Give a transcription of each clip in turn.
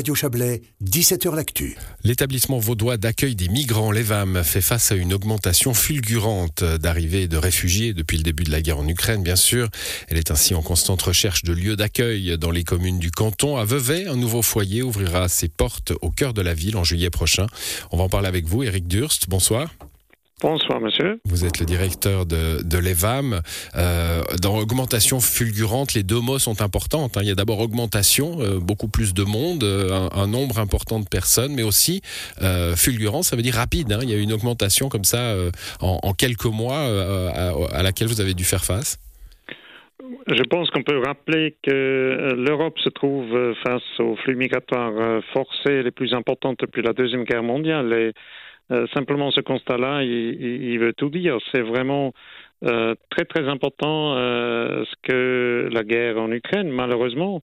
Radio Chablais, 17h L'Actu. L'établissement vaudois d'accueil des migrants, l'EVAM, fait face à une augmentation fulgurante d'arrivées de réfugiés depuis le début de la guerre en Ukraine, bien sûr. Elle est ainsi en constante recherche de lieux d'accueil dans les communes du canton. À Vevey, un nouveau foyer ouvrira ses portes au cœur de la ville en juillet prochain. On va en parler avec vous, Eric Durst. Bonsoir. Bonsoir, monsieur. Vous êtes le directeur de, de l'EVAM. Euh, dans augmentation fulgurante, les deux mots sont importants. Hein. Il y a d'abord augmentation, euh, beaucoup plus de monde, euh, un, nombre important de personnes, mais aussi fulgurant, ça veut dire rapide. Hein. Il y a une augmentation comme ça en, en, quelques mois à, à laquelle vous avez dû faire face. Je pense qu'on peut rappeler que l'Europe se trouve face aux flux migratoires forcés les plus importants depuis la Deuxième Guerre mondiale. Et euh, simplement, ce constat-là, il, veut tout dire. C'est vraiment euh, très très important euh, ce que la guerre en Ukraine, malheureusement,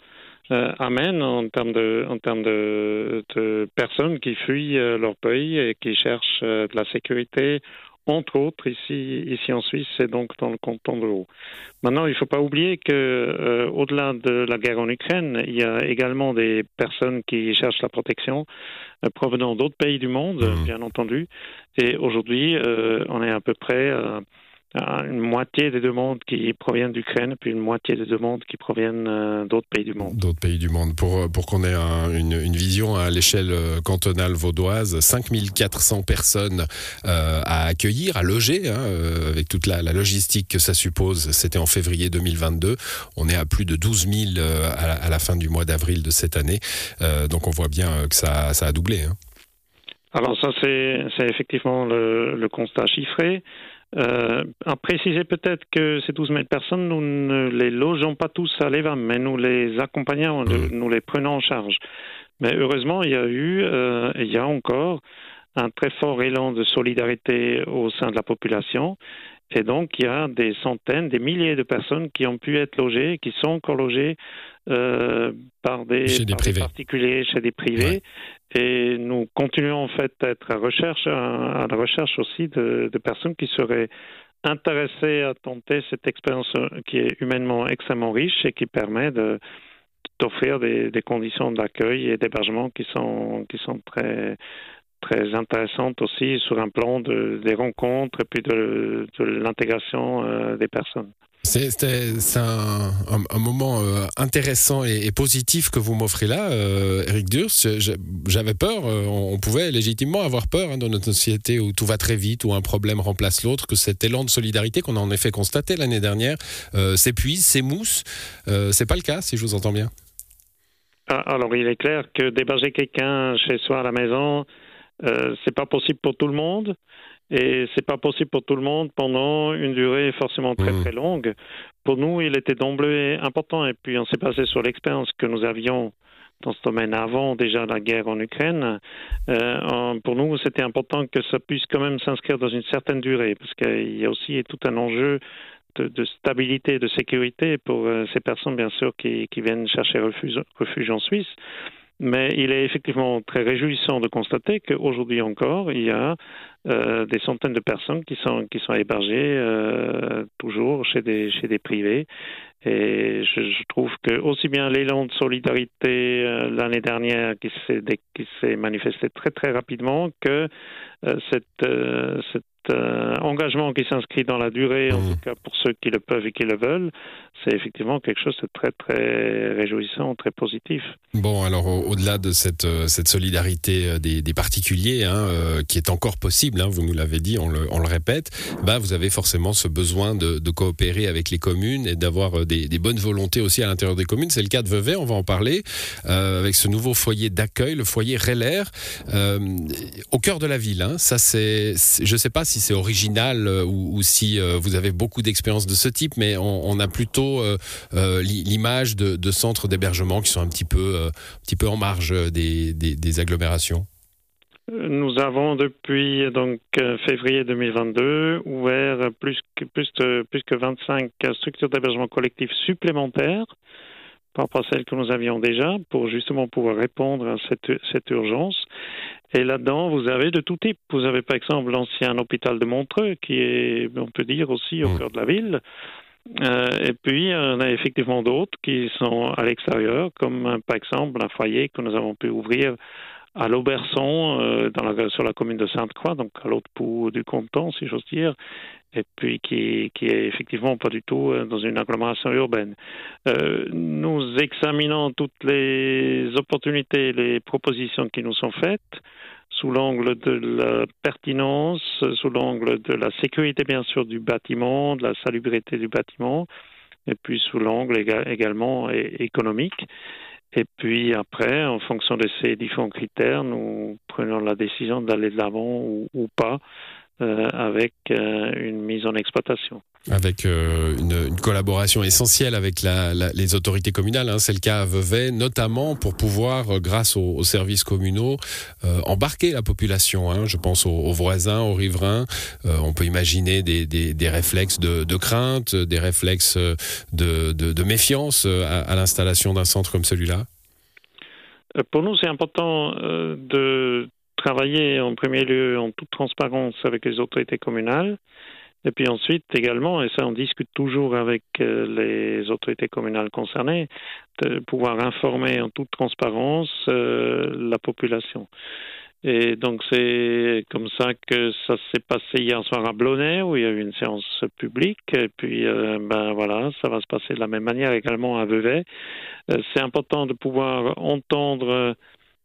amène en termes de en termes de, de personnes qui fuient leur pays et qui cherchent de la sécurité entre autres ici, ici en Suisse et donc dans le canton de l'eau. Maintenant, il ne faut pas oublier que euh, au-delà de la guerre en Ukraine, il y a également des personnes qui cherchent la protection euh, provenant d'autres pays du monde, mmh. bien entendu. Et aujourd'hui, euh, on est à peu près une moitié des demandes qui proviennent d'Ukraine, puis une moitié des demandes qui proviennent euh, d'autres pays du monde. D'autres pays du monde. Pour, euh, pour qu'on ait une, une, vision à l'échelle euh, cantonale vaudoise, 5400 personnes euh, à accueillir, à loger, hein, avec toute la, la, logistique que ça suppose. C'était en février 2022. On est à plus de 12 000 à, à la fin du mois d'avril de cette année. Euh, donc on voit bien que ça, ça a doublé. Hein. Alors ça, c'est effectivement le, le constat chiffré. Euh, à préciser peut-être que ces 12 000 personnes, nous ne les logeons pas tous à l'EVAM, mais nous les accompagnons, mmh. nous les prenons en charge. Mais heureusement, il y a eu, euh, il y a encore un très fort élan de solidarité au sein de la population. Et donc, il y a des centaines, des milliers de personnes qui ont pu être logées, qui sont encore logées euh, par, des, particuliers, chez des privés. Et nous continuons en fait à être à, recherche, à, la recherche aussi de, de, personnes qui seraient intéressées à tenter cette expérience qui est humainement extrêmement riche et qui permet de d'offrir des, conditions d'accueil et d'hébergement qui sont qui sont très très intéressante aussi sur un plan de, des rencontres et puis de, de l'intégration euh, des personnes. C'est un, moment euh, intéressant et, positif que vous m'offrez là, euh, Eric Durs. J'avais peur, euh, on pouvait légitimement avoir peur hein, dans notre société où tout va très vite, où un problème remplace l'autre, que cet élan de solidarité qu'on a en effet constaté l'année dernière euh, s'épuise, s'émousse. Euh, C'est pas le cas, si je vous entends bien. Ah, alors, il est clair que d'héberger quelqu'un chez soi à la maison, euh, c'est pas possible pour tout le monde et c'est pas possible pour tout le monde pendant une durée forcément très mmh. très longue. Pour nous, il était d'emblée important et puis on s'est basé sur l'expérience que nous avions dans ce domaine avant déjà la guerre en Ukraine. Euh, pour nous, c'était important que ça puisse quand même s'inscrire dans une certaine durée parce qu'il y a aussi tout un enjeu de, de stabilité, de sécurité pour euh, ces personnes, bien sûr, qui, qui viennent chercher refuge, refuge en Suisse. Mais il est effectivement très réjouissant de constater qu'aujourd'hui encore, il y a euh, des centaines de personnes qui sont, qui sont hébergées euh, toujours chez des, chez des privés. Et je, trouve que aussi bien l'élan de solidarité euh, l'année dernière qui s'est manifesté très très rapidement que cette, cette engagement qui s'inscrit dans la durée, en tout cas pour ceux qui le peuvent et qui le veulent, c'est effectivement quelque chose de très très réjouissant, très positif. Bon, alors au-delà de cette, cette solidarité des, particuliers, hein, qui est encore possible, vous nous l'avez dit, on le, répète, bah, vous avez forcément ce besoin de, coopérer avec les communes et d'avoir des, des, bonnes volontés aussi à l'intérieur des communes. C'est le cas de Vevey, on va en parler, euh, avec ce nouveau foyer d'accueil, le foyer Reller, euh, au cœur de la ville. Hein. Ça, c'est, je ne sais pas si c'est original ou, ou, si vous avez beaucoup d'expérience de ce type, mais on, a plutôt l'image de, centres d'hébergement qui sont un petit peu un petit peu en marge des agglomérations nous avons depuis donc février 2022 ouvert plus que plus de plus que 25 structures d'hébergement collectif supplémentaires par rapport à celles que nous avions déjà pour justement pouvoir répondre à cette, cette urgence. Et là-dedans, vous avez de tout type. Vous avez par exemple l'ancien hôpital de Montreux qui est, on peut dire aussi, au mmh. cœur de la ville et puis, on a effectivement d'autres qui sont à l'extérieur, comme par exemple un foyer que nous avons pu ouvrir à l'Auberson, sur la commune de Sainte-Croix, donc à l'autre bout du canton, si j'ose dire, et puis qui, qui est effectivement pas du tout euh, dans une agglomération urbaine. Euh, nous examinons toutes les opportunités, les propositions qui nous sont faites sous l'angle de la pertinence, sous l'angle de la sécurité bien sûr du bâtiment, de la salubrité du bâtiment, et puis sous l'angle également économique. Et puis après, en fonction de ces différents critères, nous prenons la décision d'aller de l'avant ou, pas euh, avec euh, une mise en exploitation. Avec euh, une, collaboration essentielle avec la, les autorités communales, hein. c'est le cas à Vevey, notamment pour pouvoir, grâce aux, services communaux, embarquer la population. Hein. Je pense aux, voisins, aux riverains. on peut imaginer des, des, des réflexes de, de, crainte, des réflexes de, de, de méfiance à, à l'installation d'un centre comme celui-là. Pour nous, c'est important de travailler en premier lieu en toute transparence avec les autorités communales. Et puis ensuite également, et ça on discute toujours avec euh, les autorités communales concernées, de pouvoir informer en toute transparence euh, la population. Et donc c'est comme ça que ça s'est passé hier soir à Blonay où il y a eu une séance publique. Et puis euh, ben voilà, ça va se passer de la même manière également à Vevey. c'est important de pouvoir entendre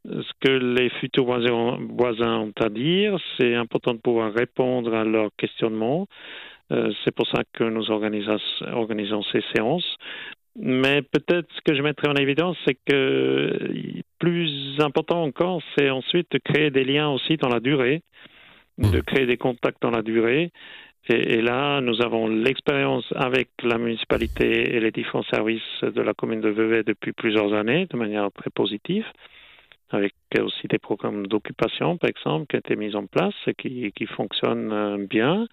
ce que les futurs voisins ont à dire. C'est important de pouvoir répondre à leurs questionnements. Euh, c'est pour ça que nous organisons, ces séances. Mais peut-être ce que je mettrai en évidence, c'est que plus important encore, c'est ensuite de créer des liens aussi dans la durée, de mmh. créer des contacts dans la durée. Et, et là, nous avons l'expérience avec la municipalité et les différents services de la commune de Vevey depuis plusieurs années, de manière très positive avec aussi des programmes d'occupation, par exemple, qui ont été mis en place et qui, qui fonctionnent euh, bien.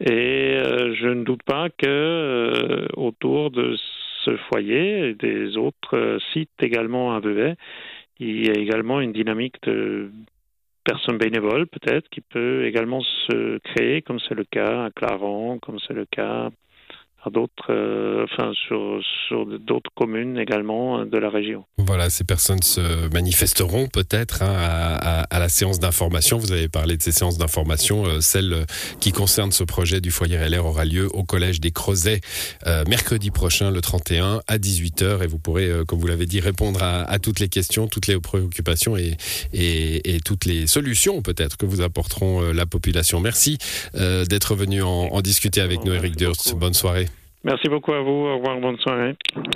Et euh, je ne doute pas que euh, autour de ce foyer et des autres sites également à Vevey, il y a également une dynamique de personnes bénévoles peut-être qui peut également se créer, comme c'est le cas à Clarence, comme c'est le cas d'autres, euh, enfin sur, sur d'autres communes également euh, de la région. Voilà, ces personnes se manifesteront peut-être hein, à, à, la séance d'information. Vous avez parlé de ces séances d'information. Euh, celle qui concerne ce projet du foyer LR aura lieu au Collège des Creusets mercredi prochain, le 31 à 18h. Et vous pourrez, comme vous l'avez dit, répondre à, à, toutes les questions, toutes les préoccupations et, et, et toutes les solutions peut-être que vous apporteront la population. Merci d'être venu en, en discuter avec nous, Eric Durst. Bonne soirée. Merci beaucoup à vous. Au revoir. Bonne soirée.